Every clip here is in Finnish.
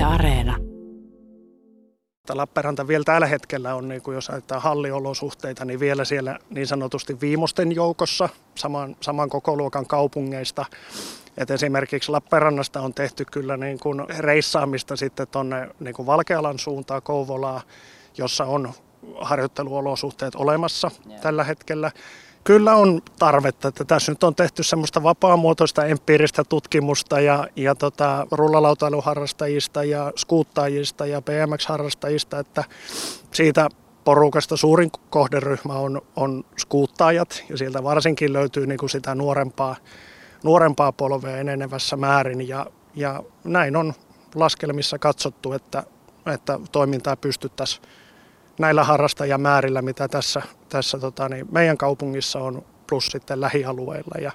Yle Areena. Lappeenranta vielä tällä hetkellä on, niin kuin jos ajatellaan halliolosuhteita, niin vielä siellä niin sanotusti viimeisten joukossa saman, saman kokoluokan kaupungeista. Et esimerkiksi Lappeenrannasta on tehty kyllä niin kuin reissaamista sitten tuonne niin Valkealan suuntaan, Kouvolaa, jossa on harjoitteluolosuhteet olemassa yeah. tällä hetkellä. Kyllä on tarvetta, että tässä nyt on tehty semmoista vapaamuotoista empiiristä tutkimusta ja, ja tota, rullalautailuharrastajista ja skuuttajista ja BMX-harrastajista, että siitä porukasta suurin kohderyhmä on, on skuuttajat ja sieltä varsinkin löytyy niin kuin sitä nuorempaa, nuorempaa polvea enenevässä määrin ja, ja näin on laskelmissa katsottu, että, että toimintaa pystyttäisiin näillä harrastajamäärillä, mitä tässä, tässä tota, niin meidän kaupungissa on, plus sitten lähialueilla ja,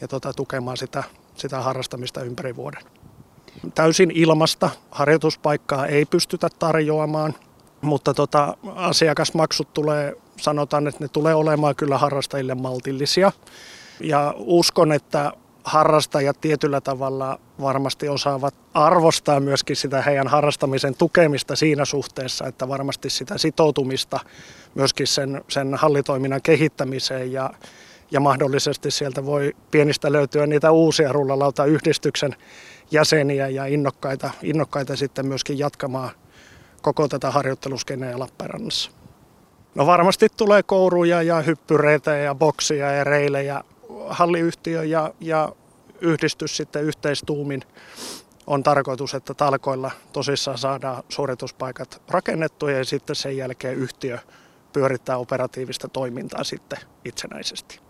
ja tota, tukemaan sitä, sitä harrastamista ympäri vuoden. Täysin ilmasta harjoituspaikkaa ei pystytä tarjoamaan, mutta tota, asiakasmaksut tulee, sanotaan, että ne tulee olemaan kyllä harrastajille maltillisia. Ja uskon, että harrastajat tietyllä tavalla varmasti osaavat arvostaa myöskin sitä heidän harrastamisen tukemista siinä suhteessa, että varmasti sitä sitoutumista myöskin sen, sen hallitoiminnan kehittämiseen ja, ja mahdollisesti sieltä voi pienistä löytyä niitä uusia rullalautayhdistyksen jäseniä ja innokkaita, innokkaita sitten myöskin jatkamaan koko tätä harjoitteluskeneä Lappeenrannassa. No varmasti tulee kouruja ja hyppyreitä ja boksia ja reilejä halliyhtiö ja, ja yhdistys sitten yhteistuumin on tarkoitus, että talkoilla tosissaan saadaan suorituspaikat rakennettuja ja sitten sen jälkeen yhtiö pyörittää operatiivista toimintaa sitten itsenäisesti.